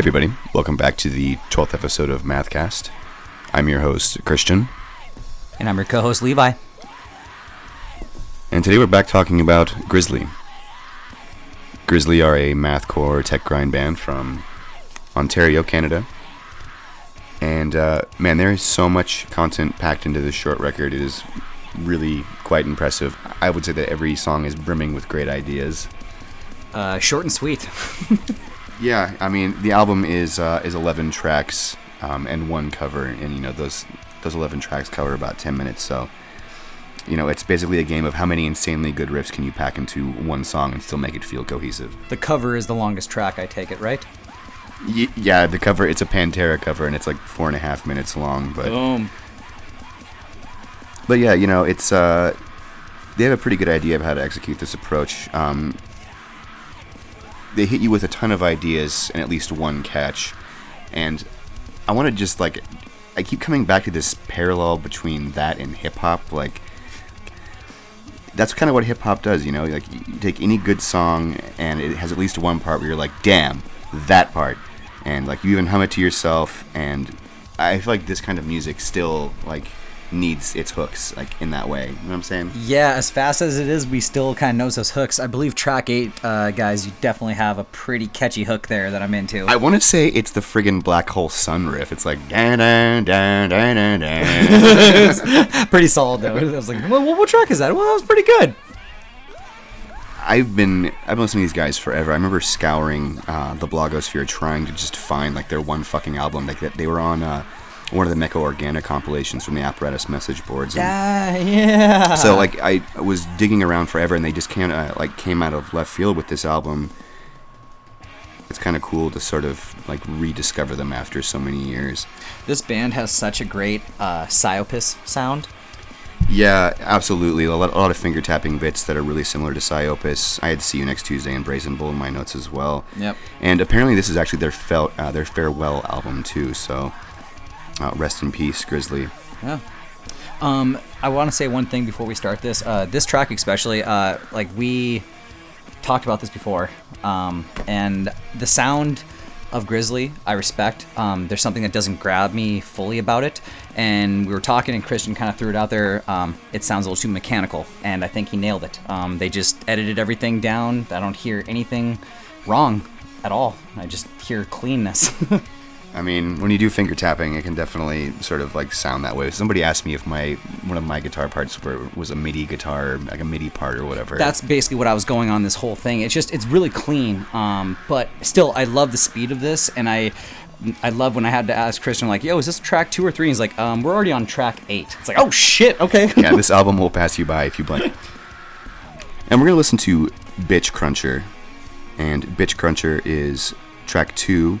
everybody, welcome back to the 12th episode of Mathcast. I'm your host, Christian, And I'm your co host, Levi. and today we're back talking about Grizzly. Grizzly are a mathcore tech grind band from Ontario, Canada. And uh, man, there is so much content packed into this short record. It is really quite impressive. I would say that every song is brimming with great ideas. Uh, short and sweet. Yeah, I mean the album is uh, is 11 tracks um, and one cover, and you know those those 11 tracks cover about 10 minutes. So you know it's basically a game of how many insanely good riffs can you pack into one song and still make it feel cohesive. The cover is the longest track, I take it, right? Y- yeah, the cover it's a Pantera cover and it's like four and a half minutes long, but Boom. but yeah, you know it's uh, they have a pretty good idea of how to execute this approach. Um, they hit you with a ton of ideas and at least one catch, and I want to just like I keep coming back to this parallel between that and hip hop, like. That's kind of what hip hop does, you know. Like you take any good song, and it has at least one part where you're like, "Damn, that part," and like you even hum it to yourself. And I feel like this kind of music still like needs its hooks, like in that way. You know what I'm saying? Yeah, as fast as it is, we still kind of knows those hooks. I believe track eight, uh, guys, you definitely have a pretty catchy hook there that I'm into. I want to say it's the friggin' Black Hole Sun riff. It's like da da da da da da. pretty solid though. I was like, well, what track is that? Well, that was pretty good. I've been I've been listening to these guys forever. I remember scouring uh, the blogosphere trying to just find like their one fucking album. Like that they were on uh, one of the Mecha Organic compilations from the Apparatus message boards. and- Ah, yeah. so like I was digging around forever, and they just kind of like came out of left field with this album. It's kind of cool to sort of like rediscover them after so many years. this band has such a great uh, Psyopus sound. Yeah, absolutely. A lot, a lot of finger tapping bits that are really similar to Psyopus. I had to See You Next Tuesday and Brazen Bull in my notes as well. Yep. And apparently, this is actually their fel- uh, their farewell album too. So, uh, rest in peace, Grizzly. Yeah. Um, I want to say one thing before we start this. Uh, this track, especially, uh, like we talked about this before, um, and the sound of Grizzly, I respect. Um, there's something that doesn't grab me fully about it, and we were talking, and Christian kind of threw it out there. Um, it sounds a little too mechanical, and I think he nailed it. Um, they just edited everything down. I don't hear anything wrong at all. I just hear cleanness. I mean, when you do finger tapping, it can definitely sort of like sound that way. Somebody asked me if my one of my guitar parts were, was a MIDI guitar, like a MIDI part or whatever. that's basically what I was going on this whole thing. It's just it's really clean, um, but still I love the speed of this, and I I love when I had to ask Christian like, "Yo, is this track two or three? And he's like, "Um, we're already on track eight. It's like, "Oh shit, okay." yeah, this album will pass you by if you blink. And we're gonna listen to Bitch Cruncher, and Bitch Cruncher is track two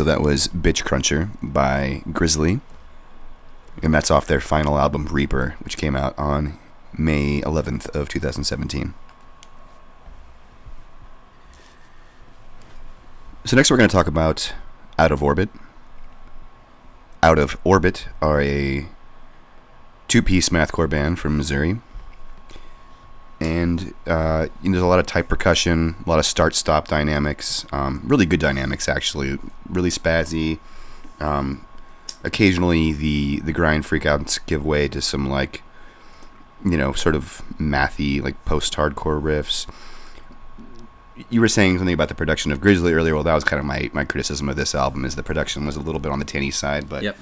so that was Bitch Cruncher by Grizzly, and that's off their final album Reaper, which came out on May 11th of 2017. So next we're going to talk about Out of Orbit. Out of Orbit are a two-piece mathcore band from Missouri. And uh, you know, there's a lot of tight percussion, a lot of start-stop dynamics. Um, really good dynamics, actually. Really spazzy. Um, occasionally, the the grind freakouts give way to some like, you know, sort of mathy, like post-hardcore riffs. You were saying something about the production of Grizzly earlier. Well, that was kind of my, my criticism of this album is the production was a little bit on the tinny side, but Yep.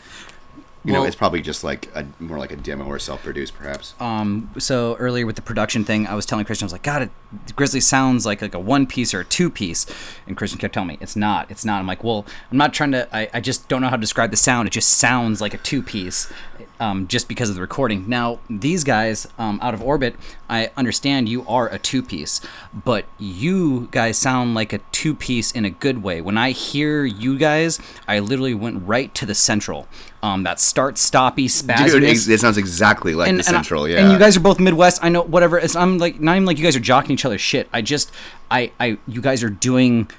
You know, it's probably just like a more like a demo or self-produced, perhaps. Um, so earlier with the production thing, I was telling Christian, I was like, God, it, Grizzly sounds like like a one piece or a two piece, and Christian kept telling me it's not, it's not. I'm like, well, I'm not trying to. I, I just don't know how to describe the sound. It just sounds like a two piece, um, just because of the recording. Now these guys, um, out of orbit, I understand you are a two piece, but you guys sound like a two piece in a good way. When I hear you guys, I literally went right to the central. Um, that start stoppy spazziness Dude, it, it sounds exactly like the and I- Central, yeah. And you guys are both Midwest. I know whatever. It's I'm like not even like you guys are jocking each other's shit. I just I I you guys are doing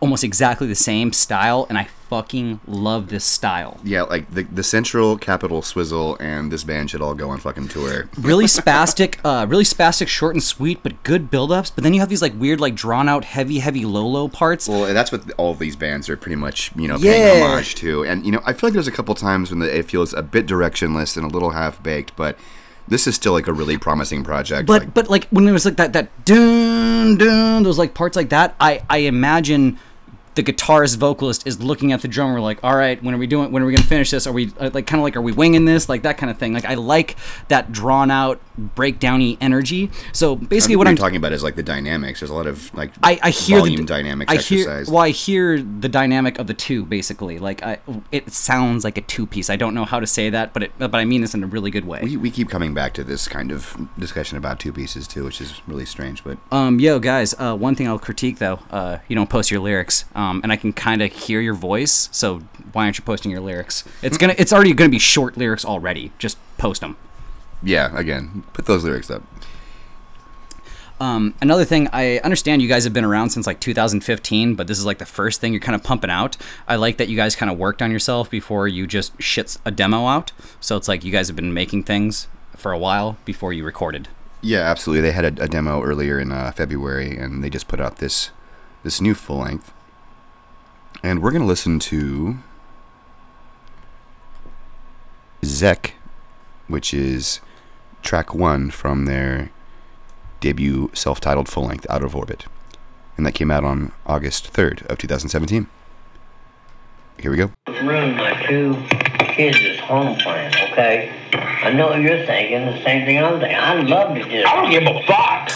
almost exactly the same style, and I fucking love this style. yeah, like the the Central, Capital, Swizzle, and this band should all go on fucking tour. Really spastic, uh, really spastic, short and sweet, but good build-ups. But then you have these like weird, like drawn out, heavy, heavy low low parts. Well, that's what all of these bands are pretty much, you know, Yeah. paying homage to. And you know, I feel like there's a couple times when the, it feels a bit directionless and a little half baked, but this is still like a really promising project. but like, but like when it was like that that dun dun those like parts like that i i imagine the guitarist vocalist is looking at the drummer like all right when are we doing when are we gonna finish this are we uh, like kind of like are we winging this like that kind of thing like i like that drawn out breakdowny energy so basically what what i'm I'm talking about is like the dynamics. There's a lot of like I, I hear volume the dynamics I hear exercise. well I hear the dynamic of the two basically like I it sounds like a two piece I don't know how to say that but it but I mean this in a really good way we, we keep coming back to this kind of discussion about two pieces too, which is really strange. But Um, yo, guys. Uh, one thing I'll critique though, uh, you don't post your lyrics, um, and I can kind of hear your voice. So why aren't you posting your lyrics? It's gonna, it's already gonna be short lyrics already. Just post them. yeah, again, put those lyrics up. Um, another thing, I understand you guys have been around since like 2015, but this is like the first thing you're kind of pumping out. I like that you guys kind of worked on yourself before you just shits a demo out. So it's like you guys have been making things for a while before you recorded. Yeah, absolutely. They had a, a demo earlier in uh, February, and they just put out this this new full length. And we're gonna listen to Zek, which is track one from their debut self-titled full length, Out of Orbit, and that came out on August third of 2017. Here we go. ruined my two kids' home plan, okay? I know what you're thinking the same thing I'm thinking. I'd love to just. I don't give a fuck.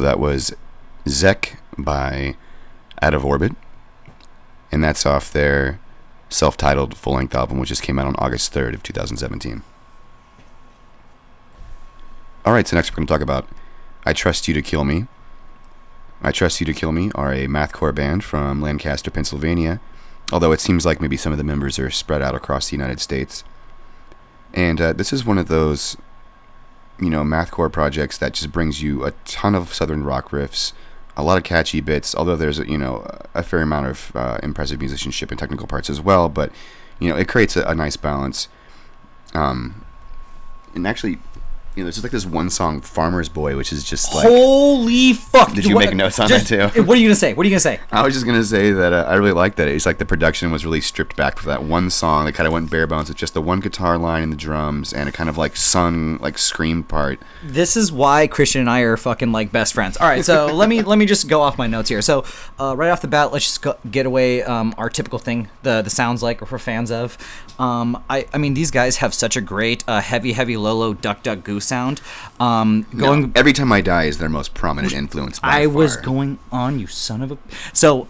So that was Zek by Out of Orbit, and that's off their self-titled full-length album, which just came out on August 3rd of 2017. All right, so next we're going to talk about I Trust You to Kill Me. I Trust You to Kill Me are a mathcore band from Lancaster, Pennsylvania, although it seems like maybe some of the members are spread out across the United States. And uh, this is one of those, you know, mathcore projects that just brings you a ton of southern rock riffs, a lot of catchy bits, although there's, you know, a fair amount of uh, impressive musicianship and technical parts as well, but, you know, it creates a, a nice balance. Um, and actually, you know, there's just like this one song, "Farmer's Boy," which is just like. Holy fuck! Did you What- make notes on just- that too? What are you gonna say? What are you gonna say? I was just gonna say that uh, I really liked that. It's like the production was really stripped back for that one song. They kind of went bare bones with just the one guitar line and the drums, and a kind of like sung like scream part. This is why Christian and I are fucking like best friends. All right, so let me let me just go off my notes here. So uh, right off the bat, let's just go, get away um, our typical thing, the the sounds like we're fans of. Um, I I mean these guys have such a great uh, heavy heavy Lolo Duck Duck Goose sound. Um, going No, every time I die is their most prominent influence. I was going on, you son of a. So,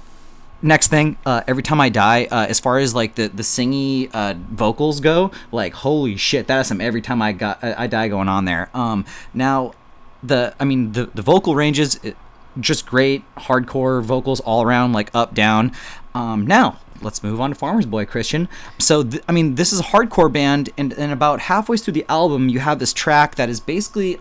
next thing, uh, every time I die, uh, as far as like the the singy uh, vocals go, like holy shit, that is some every time I got I, I die going on there. Um, now, the I mean the the vocal ranges, it, just great hardcore vocals all around, like up down. Um, now. Let's move on to Farmer's Boy, Christian. So, th- I mean, this is a hardcore band, and, and about halfway through the album, you have this track that is basically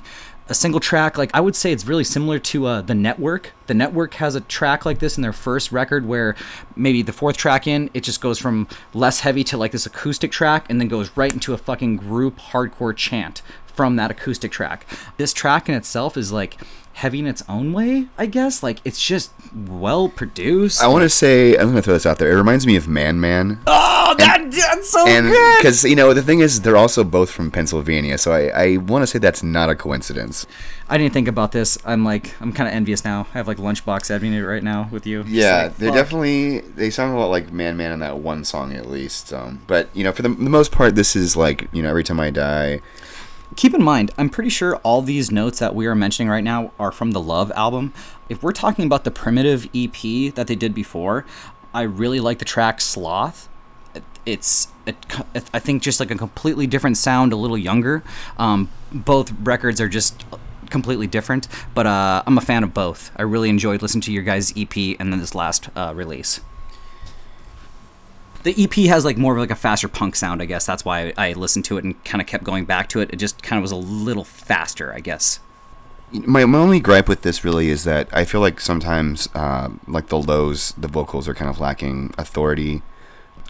a single track. Like i would say it's really similar to uh, the network. The network has a track like this in their first record where maybe the fourth track in it just goes from less heavy to like this acoustic track and then goes right into a fucking group hardcore chant from that acoustic track. This track in itself is like heavy in its own way i guess like it's just well produced I want to say I'm gonna throw this out there. It reminds me of Man Man, oh that, that's so and good because you know the thing is they're also both from Pennsylvania, so I, I want to say that's not a coincidence. i didn't think about this i'm like i'm kind of envious now i have like lunchbox admin right now with you Yeah, like, they're definitely they sound a lot like Man Man in that one song at least. Um, but you know, for the, the most part, this is like you know every time I die. Keep in mind, I'm pretty sure all these notes that we are mentioning right now are from the Love album. If we're talking about the Primitive EP that they did before, I really like the track Sloth. It's, it, I think, just like a completely different sound, a little younger. Um, both records are just completely different, but uh, I'm a fan of both. I really enjoyed listening to your guys' EP and then this last uh, release. The EP has like more of like a faster punk sound, I guess. That's why I listened to it and kind of kept going back to it. It just kind of was a little faster, I guess. My, my only gripe with this really is that I feel like sometimes, uh, like the lows, the vocals are kind of lacking authority.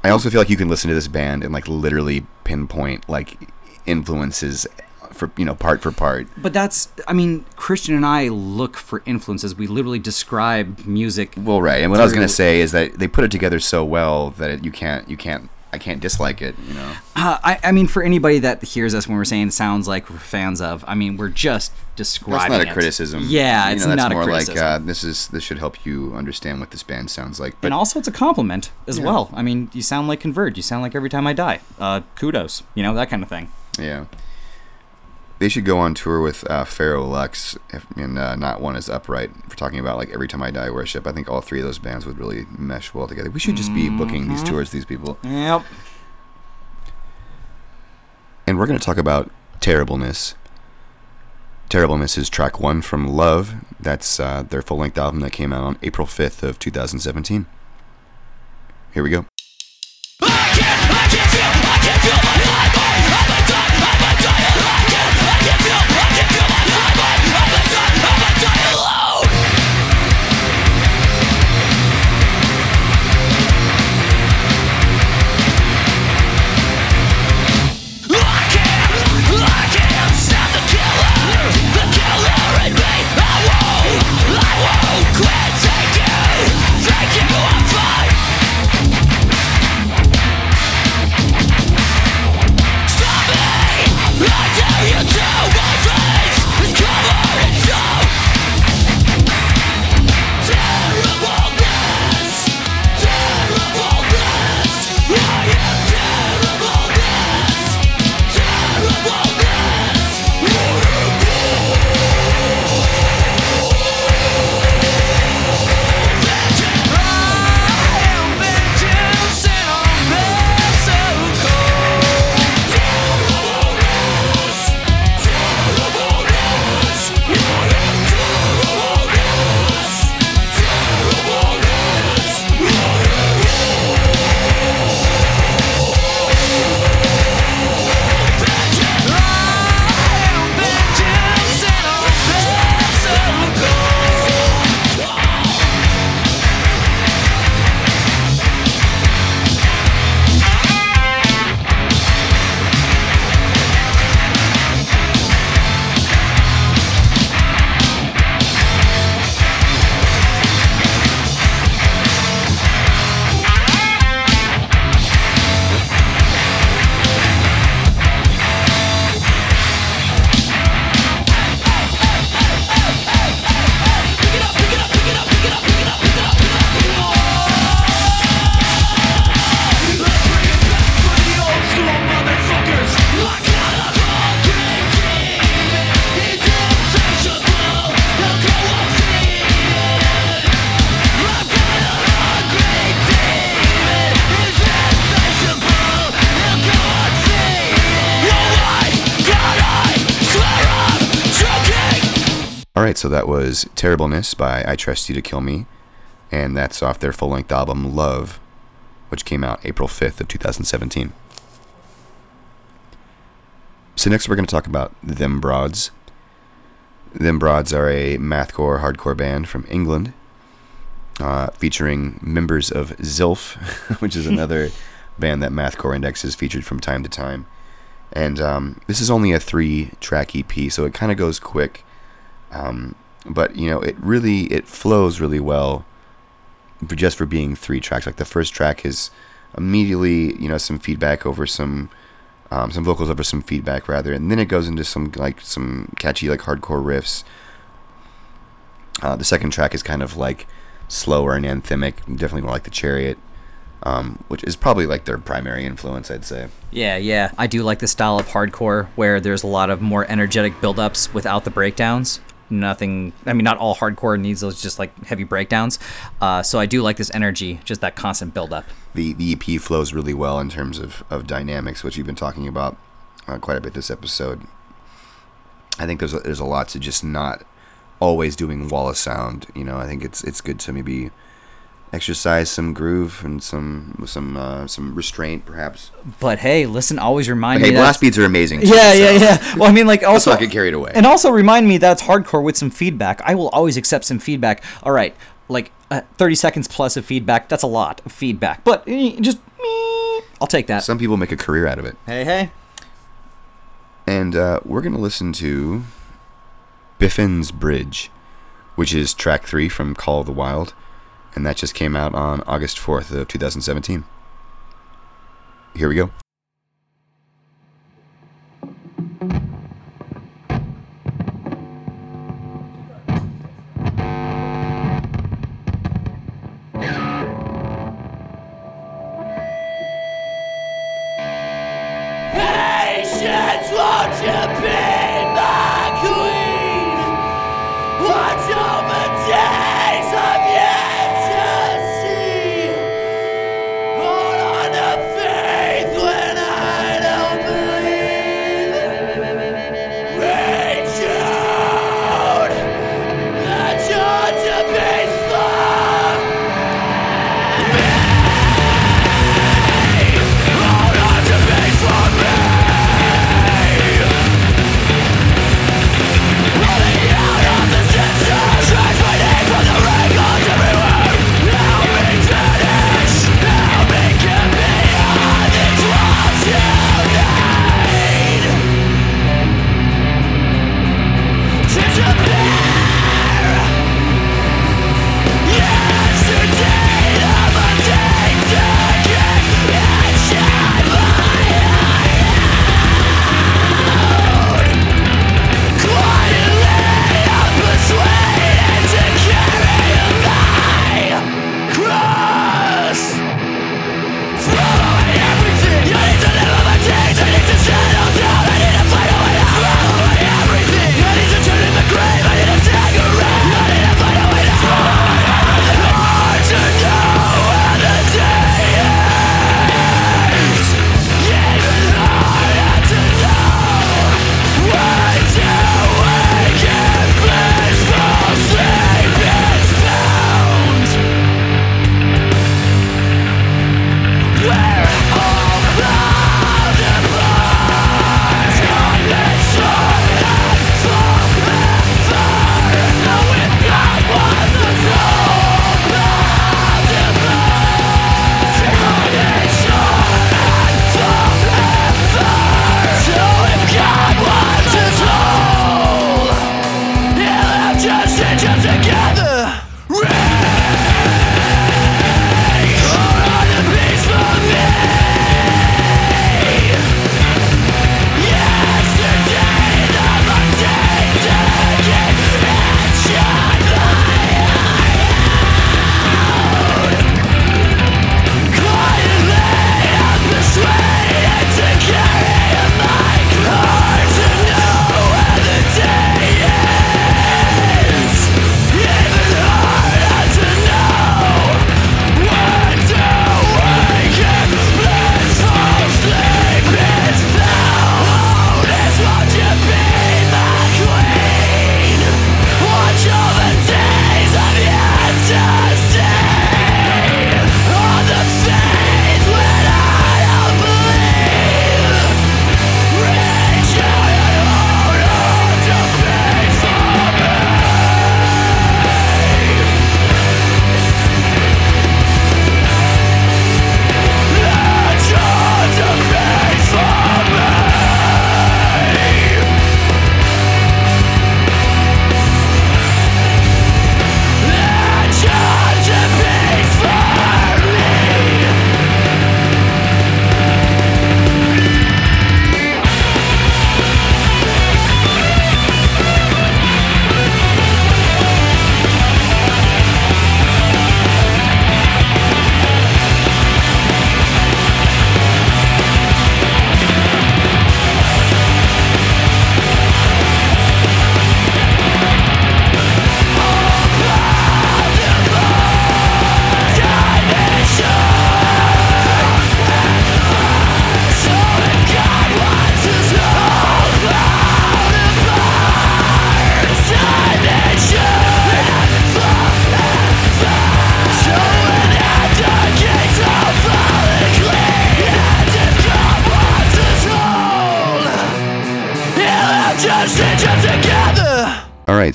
I also feel like you can listen to this band and like literally pinpoint like influences for you know part for part. But that's, I mean, Christian and I look for influences. We literally describe music. Well, right. And what I was gonna say is that they put it together so well that it, you can't you can't I can't dislike it. You know. Uh, I, I mean, for anybody that hears us when we're saying sounds like we're fans of, I mean, we're just describing. That's not a it. criticism. Yeah, You it's know, that's not a more criticism. like uh, this is this should help you understand what this band sounds like. But and also, it's a compliment as Yeah. well. I mean, you sound like Converge. You sound like Every Time I Die. Uh, kudos. You know that kind of thing. yeah, they should go on tour with uh, Pharaoh Lux if, and uh, not one is upright. We're talking about like every time I die worship. I think all three of those bands would really mesh well together. We should just be booking Mm-hmm. these tours, these people. Yep. And we're going to talk about Terribleness. Terribleness is track one from Love. That's uh, their full length album that came out on April 5th of 2017. Here we go. So that was Terribleness by I Trust You to Kill Me, and that's off their full length album Love, which came out April 5th of 2017. So next we're going to talk about Them Broads. Them Broads are a mathcore hardcore band from England, uh, featuring members of Zilf, which is another band that Mathcore Index has featured from time to time. And um, this is only a three-track EP, so it kind of goes quick. Um, but you know, it really it flows really well, just for being three tracks. Like the first track is immediately you know some feedback over some um, some vocals over some feedback rather, and then it goes into some like some catchy like hardcore riffs. Uh, the second track is kind of like slower and anthemic, definitely more like the Chariot, um, which is probably like their primary influence, I'd say. Yeah, yeah. I do like the style of hardcore where there's a lot of more energetic build-ups without the breakdowns. Nothing. I mean, not all hardcore needs those just like heavy breakdowns. Uh, so I do like this energy, just that constant build-up. The the EP flows really well in terms of, of dynamics, which you've been talking about uh, quite a bit this episode. I think there's a, there's a lot to just not always doing wall of sound. You know, I think it's it's good to maybe exercise some groove and some some uh, some restraint, perhaps. But hey, listen, always remind Hey, me. blast that- beats are amazing. too, Yeah, so yeah, yeah. Well, I mean, like also not get carried away. And also remind me that that's hardcore with some feedback. I will always accept some feedback. All right, like uh, 30 seconds plus of feedback. That's a lot of feedback. But eh, just I'll take that. Some people make a career out of it. hey, hey. And uh, we're going to listen to Biffin's Bridge, which is track three from Call of the Wild. And that just came out on August 4th of 2017. Here we go.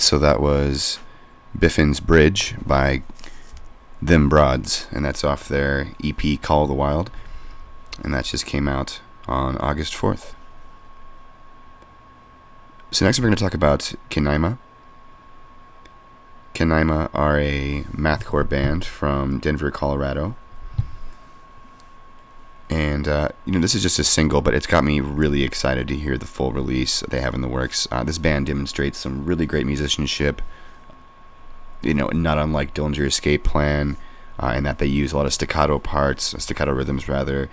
So that was Biffin's Bridge by Them Broads, and that's off their EP Call the Wild, and that just came out on August 4th. So next we're going to talk about Kanaima. Kanaima are a mathcore band from Denver, Colorado. And, uh, you know, this is just a single, but it's got me really excited to hear the full release they have in the works. Uh, this band demonstrates some really great musicianship, you know, not unlike Dillinger Escape Plan, uh, in that they use a lot of staccato parts, staccato rhythms rather,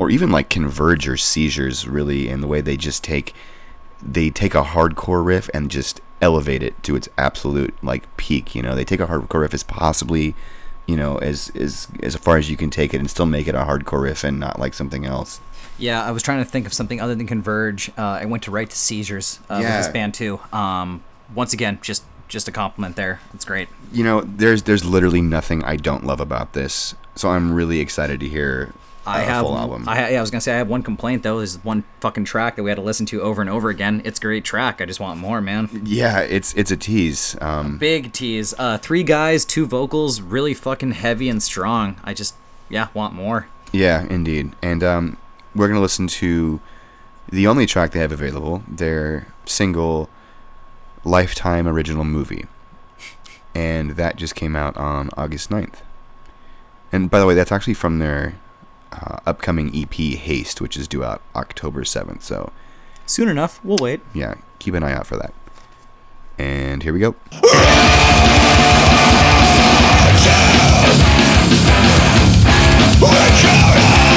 or even like Converge or Seizures, really, in the way they just take they take a hardcore riff and just elevate it to its absolute like peak. You know, they take a hardcore riff as possibly, you know, as as as far as you can take it and still make it a hardcore riff and not like something else. Yeah, I was trying to think of something other than Converge. Uh, I went to Right to Seizures uh, with this band too. Um, once again, just just a compliment there. It's great. You know, there's there's literally nothing I don't love about this. So I'm really excited to hear I a have. full album. I, yeah, I was gonna say I have one complaint though. Is one fucking track that we had to listen to over and over again. It's a great track. I just want more, man. yeah, it's it's a tease. Um, Big tease. Uh, three guys, two vocals, really fucking heavy and strong. I just yeah want more. Yeah, indeed. And um, we're going to listen to the only track they have available, their single Lifetime Original Movie. And that just came out on August 9th. And by the way, that's actually from their uh, upcoming EP Haste, which is due out October 7th. So, Soon enough, we'll wait. yeah, keep an eye out for that. And here we go. All right,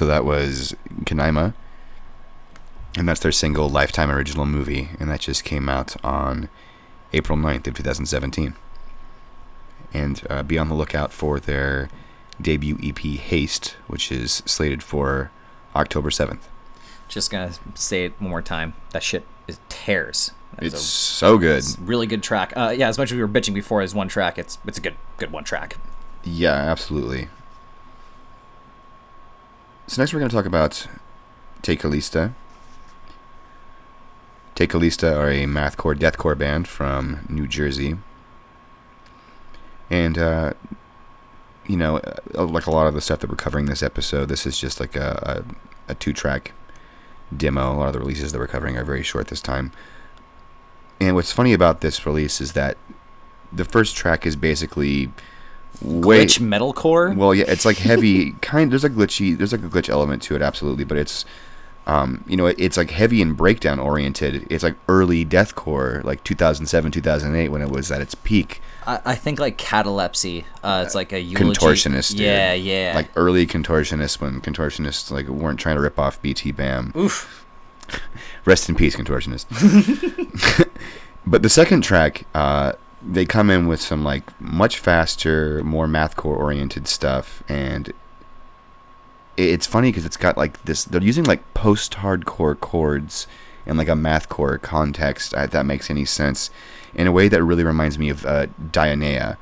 so that was Kanaima, and that's their single Lifetime Original Movie, and that just came out on April 9th of 2017. And uh, be on the lookout for their debut EP Haste, which is slated for October 7th. Just gonna say it one more time. That shit is tears. That It's a so good. really good track. Uh, yeah, as much as we were bitching before as one track, it's it's a good good one track. Yeah, absolutely. So next we're going to talk about Te Kalista. Te Kalista are a mathcore, deathcore band from New Jersey. And, uh, you know, uh, like a lot of the stuff that we're covering this episode, this is just like a, a, a two-track demo. A lot of the releases that we're covering are very short this time. And what's funny about this release is that the first track is basically way Glitch metalcore. well, yeah, it's like heavy. kind there's a glitchy. There's like a glitch element to it, absolutely. But it's, um, you know, it, it's like heavy and breakdown oriented. It's like early deathcore, like 2007, 2008, when it was at its peak. I, I think like catalepsy. Uh, it's like a eulogy. Contortionist, dude. Yeah, yeah. Like early contortionists, when contortionists like weren't trying to rip off BTBAM. oof. Rest in peace, contortionist. but the second track, uh, they come in with some like much faster, more mathcore oriented stuff, and it's funny because it's got like this. They're using like post-hardcore chords in like a mathcore context. If that makes any sense, in a way that really reminds me of uh, Dianea.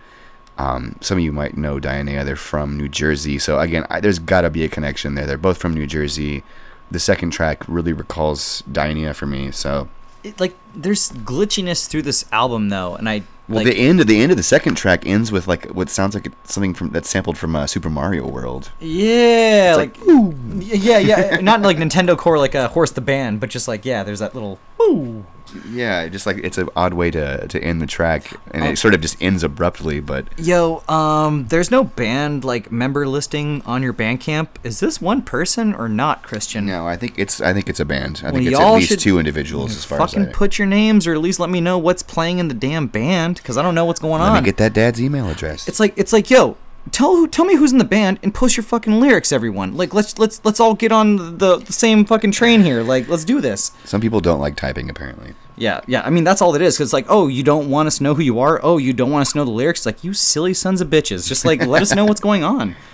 Um, some of you might know Dianea. They're from New Jersey, so again, I, there's got to be a connection there. They're both from New Jersey. The second track really recalls Dianea for me. So, It, like there's glitchiness through this album though, and I well, like, the end of the end of the second track ends with like what sounds like it's something from that's sampled from uh, Super Mario World. yeah, like, like, yeah, yeah, not like Nintendo Core like a horse the band, but just like yeah, there's that little woo. Yeah, just like it's an odd way to to end the track, and Oh. it sort of just ends abruptly. But Yo, um, there's no band like member listing on your Bandcamp. Is this one person or not, Christian? no, I think it's I think it's a band. I Well, think it's at least two individuals as far as Fucking put your names, or at least let me know what's playing in the damn band, because I don't know what's going on. Let on. me get that dad's email address. It's like it's like yo, tell who tell me who's in the band and post your fucking lyrics, everyone. Like let's let's let's all get on the, the same fucking train here. Like let's do this. Some people don't like typing, apparently. Yeah, yeah. I mean that's all it is. Cause it's like oh you don't want us to know who you are. Oh you don't want us to know the lyrics. Like you silly sons of bitches. Just like let us know what's going on.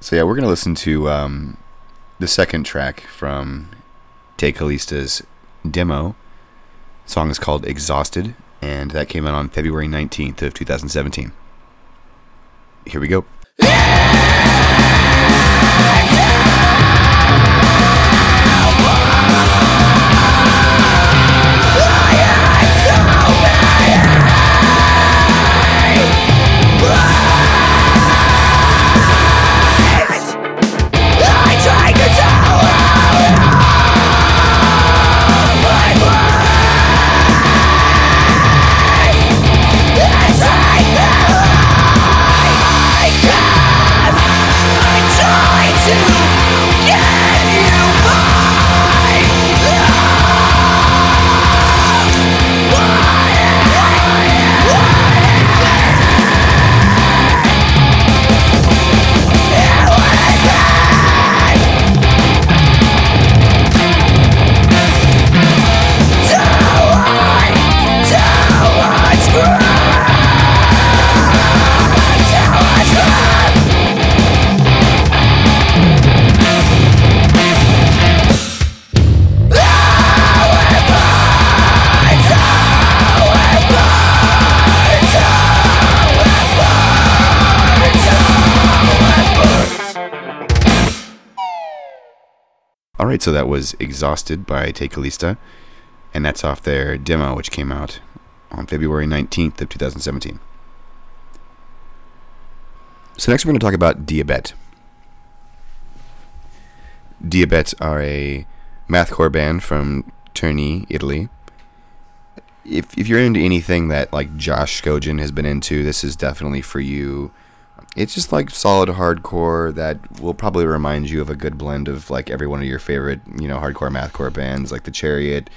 So yeah, we're gonna listen to um, the second track from Te Kalista's demo. The song is called "Exhausted," and that came out on February nineteenth of two thousand seventeen. Here we go. So that was "Exhausted" by Te and that's off their demo, which came out on February nineteenth of two thousand seventeen. So next, we're going to talk about Diabet. Diabet are a mathcore band from Terni, Italy. If if you're into anything that like Josh Scogin has been into, this is definitely for you. It's just like solid hardcore that will probably remind you of a good blend of like every one of your favorite, you know, hardcore mathcore bands like The Chariot.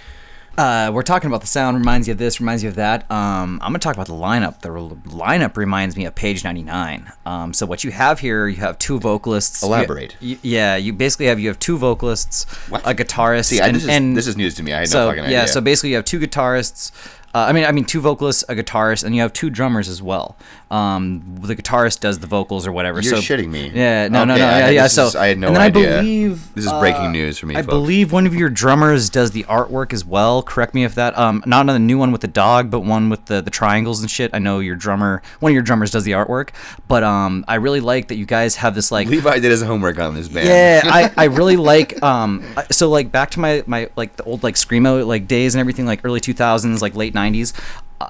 Uh, we're talking about the sound reminds you of this, reminds you of that. Um, I'm gonna talk about the lineup. The re- lineup reminds me of Page 99. Um, so what you have here, you have two vocalists. Elaborate. you- yeah, you basically have you have two vocalists, What? a guitarist, See, I, and, this, is, and this is news to me. I had so no fucking yeah, so basically you have two guitarists, Uh, I mean, I mean, two vocalists, a guitarist, and you have two drummers as well. Um, the guitarist does the vocals or whatever. You're so, shitting me. Yeah, no, no, Okay, no, I- yeah, yeah. So is- I had no and then idea. I believe This is breaking uh, news for me, I folks. believe one of your drummers does the artwork as well. Correct me if that. Um, not on the new one with the dog, but one with the the triangles and shit. I know your drummer, one of your drummers does the artwork. But um, I really like that you guys have this like Levi did his homework on this band. yeah, I, I really like um so like back to my my like the old like screamo like days and everything like early 2000s like late 90s 90s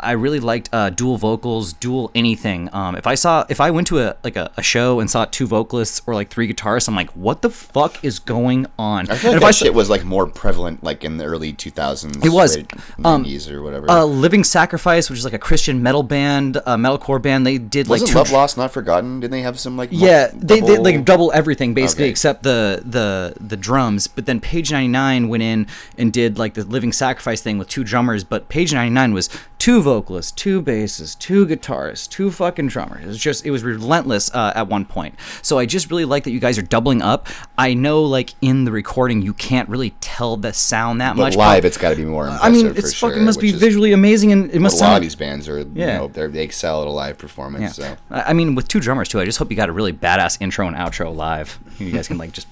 I really liked uh, dual vocals, dual anything. Um, if I saw, if I went to a like a, a show and saw two vocalists or like three guitarists, I'm like, what the fuck is going on? I feel like if that saw- shit was like more prevalent like in the early 2000s. It was. late Um, 90s or whatever. uh, Living Sacrifice, which is like a Christian metal band, a metalcore band, they did like Wasn't two Love Lost Not Forgotten? Didn't they have some like Yeah, they, they double- like double everything basically Okay. except the the the drums. But then Page 99 went in and did like the Living Sacrifice thing with two drummers. But Page 99 was two vocalists, two basses, two guitarists, two fucking drummers. It was just it was relentless uh, at one point. So I just really like that you guys are doubling up. I know like in the recording you can't really tell the sound that But much. live, but- it's got to be more impressive. I mean, it's sure, fucking must be is visually amazing and it must a lot of these bands are. You Yeah. know, they're, excel at a live performance. So. I I mean, with two drummers too. I just hope you got a really badass intro and outro live. You guys can like just.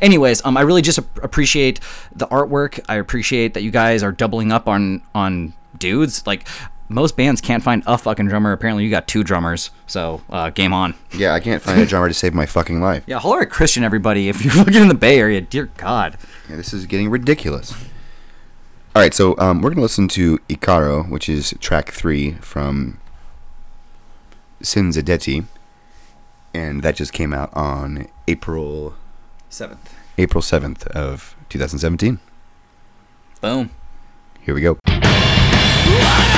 Anyways, um, I really just appreciate the artwork. I appreciate that you guys are doubling up on on dudes. Like most bands can't find a fucking drummer. Apparently, you got two drummers. So uh, game on. Yeah, I can't find a drummer to save my fucking life. Yeah, holler at Christian, everybody. If you're fucking in the Bay Area, dear God. Yeah, this is getting ridiculous. All right, so um, we're gonna listen to Icaro, which is track three from Senza Denti, and that just came out on April Seventh. April seventh of 2017. Boom. Here we go. All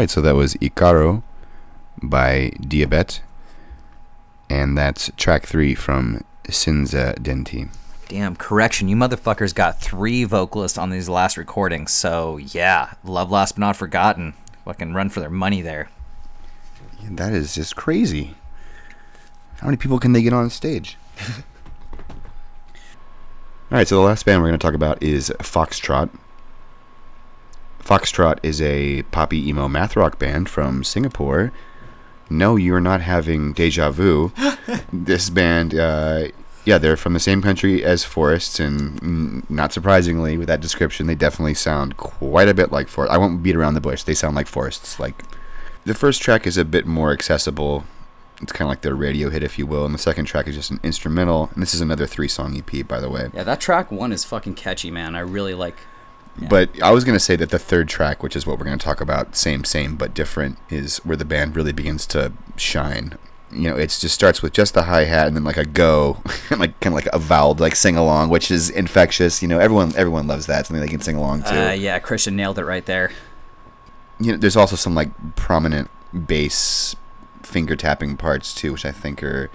right, so that was Icaro by Diabet, and that's track three from Senza Denti. Damn, correction. You motherfuckers got three vocalists on these last recordings. So, yeah. Love Lost But Not Forgotten. Fucking run for their money there. That is just crazy. How many people can they get on stage? All right, so the last band we're going to talk about is Foxtrot. Foxtrot is a poppy emo math rock band from Singapore. No, you're not having deja vu. this band, uh, yeah, they're from the same country as Forests, and not surprisingly, with that description, they definitely sound quite a bit like Forest. I won't beat around the bush. They sound like Forests. Like the first track is a bit more accessible. It's kind of like their radio hit, if you will, and the second track is just an instrumental. And this is another three-song EP, by the way. Yeah, that track one is fucking catchy, man. I really like. But I was gonna say that the third track, which is what we're gonna talk about, same, same but different, is where the band really begins to shine. You know, it just starts with just the hi hat and then like a go, like kind of like a voweled like sing along, which is infectious. You know, everyone everyone loves that something they can sing along to. Uh, yeah, Christian nailed it right there. you know, there's also some like prominent bass finger tapping parts too, which I think are,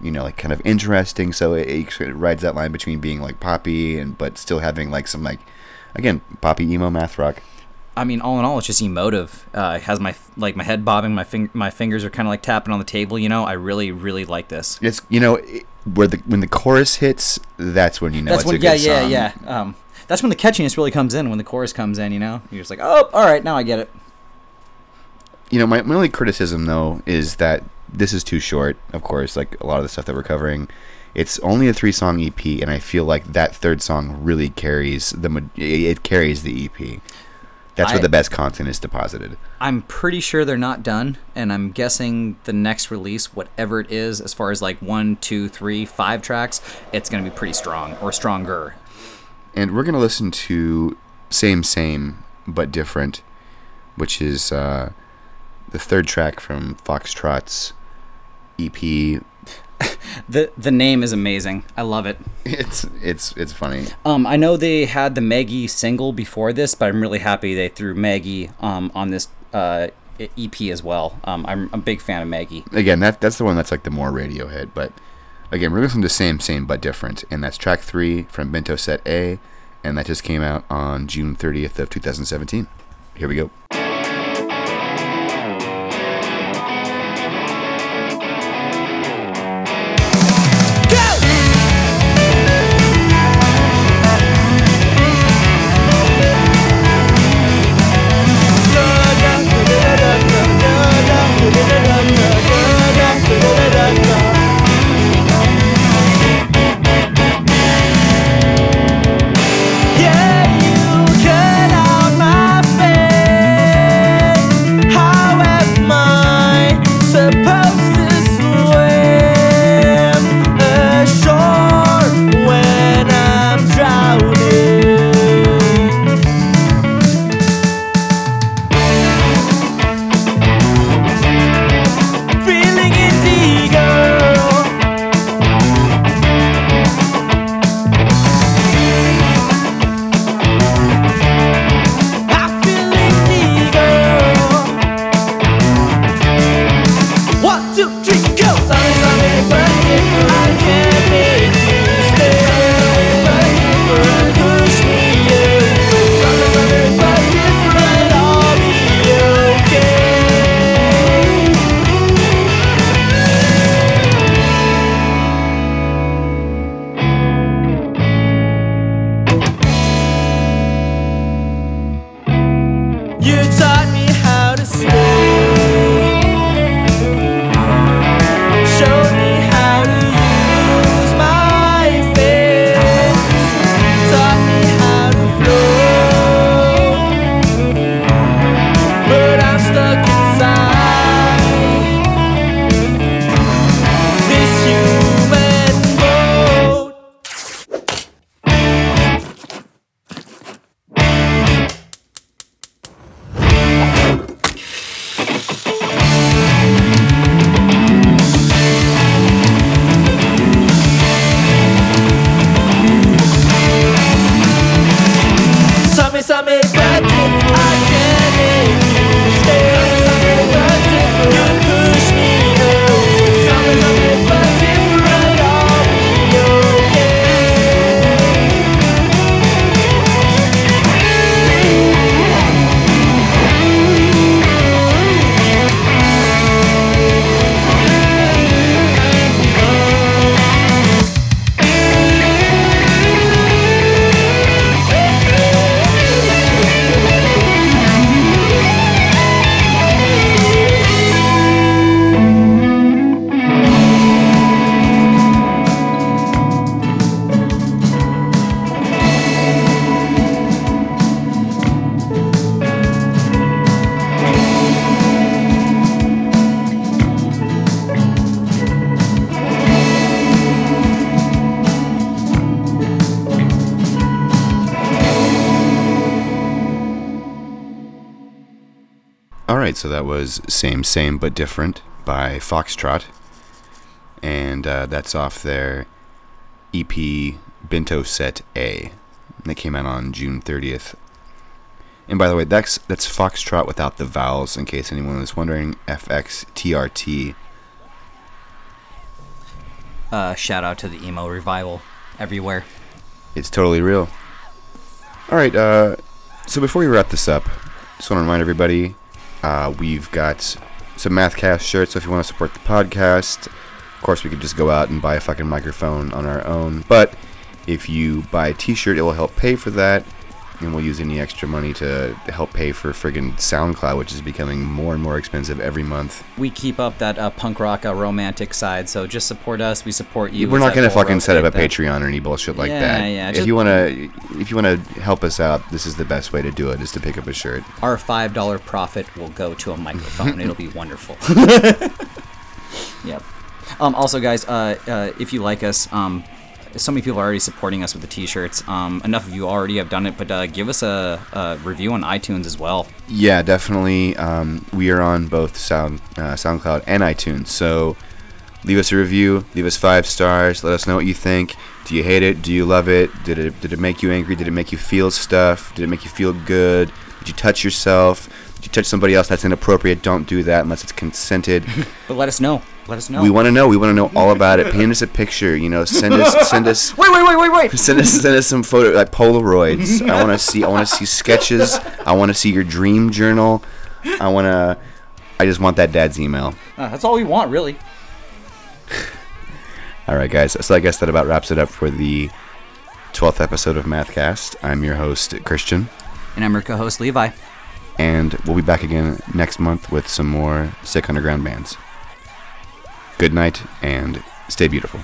you know, like kind of interesting. So it, it rides that line between being like poppy and but still having like some like, again, poppy emo math rock. I mean, all in all, it's just emotive. Uh, it has my like my head bobbing, my fing- my fingers are kind of like tapping on the table. You know, I really really like this. It's you know it, where the when the chorus hits, that's when you know That's it's when a yeah yeah song. yeah. Um, that's when the catchiness really comes in. When the chorus comes in, you know, you're just like, oh, all right, now I get it. You know, my, my only criticism though is that this is too short. Of course, like a lot of the stuff that we're covering, it's only a three song EP, and I feel like that third song really carries the it carries the EP. That's I- where the best content is deposited. I'm pretty sure they're not done, and I'm guessing the next release, whatever it is, as far as like one, two, three, five tracks, it's gonna be pretty strong or stronger. And we're gonna listen to "Same Same but Different," which is uh, the third track from Foxtrot's EP. The the name is amazing. I love it. It's it's it's funny. Um, I know they had the Maggie single before this, but I'm really happy they threw Maggie um, on this uh, EP as well. Um, I'm a big fan of Maggie. again, that that's the one that's like the more radio hit. But again, we're listening to the same, same but different, and that's track three from Bento Set A, and that just came out on June 30th of 2017. Here we go. So that was same, same but different by Foxtrot, and uh, that's off their EP Bento Set A. That came out on June 30th. And by the way, that's that's Foxtrot without the vowels, in case anyone was wondering. FXTRT. Uh, shout out to the emo revival everywhere. It's totally real. All right. Uh, so before we wrap this up, just want to remind everybody, uh, we've got some Mathcast shirts. So if you want to support the podcast, of course we could just go out and buy a fucking microphone on our own. But if you buy a T-shirt, it will help pay for that, and we'll use any extra money to help pay for friggin' SoundCloud, which is becoming more and more expensive every month. We keep up that uh, punk rock uh, romantic side, so just support us. We support you. We're not gonna fucking set up a thing. Patreon or any bullshit like Yeah, that. yeah, If you wanna, if you wanna help us out, this is the best way to do it: is to pick up a shirt. Our five dollar profit will go to a microphone. It'll be wonderful. yep. Um, also, guys, uh, uh, if you like us, um, so many people are already supporting us with the T-shirts. Um, enough of you already have done it, but uh, give us a, a review on iTunes as well. Yeah, definitely. Um, we are on both Sound, uh, SoundCloud and iTunes. So leave us a review. Leave us five stars. Let us know what you think. Do you hate it? Do you love it? Did it did it make you angry? Did it make you feel stuff? Did it make you feel good? Did you touch yourself? Did you touch somebody else? That's inappropriate. Don't do that unless it's consented. But let us know. Let us know. We want to know. We want to know all about it. Paint us a picture. You know, send us send us Wait, wait, wait, wait, wait. send us send us some photo like Polaroids. I want to see I want to see sketches. I want to see your dream journal. I want to. I just want that dad's email. Uh, that's all we want, really. All right, guys. So I guess that about wraps it up for the twelfth episode of Mathcast. I'm your host Christian, And I'm your co-host Levi. and we'll be back again next month with some more sick underground bands. Good night and stay beautiful.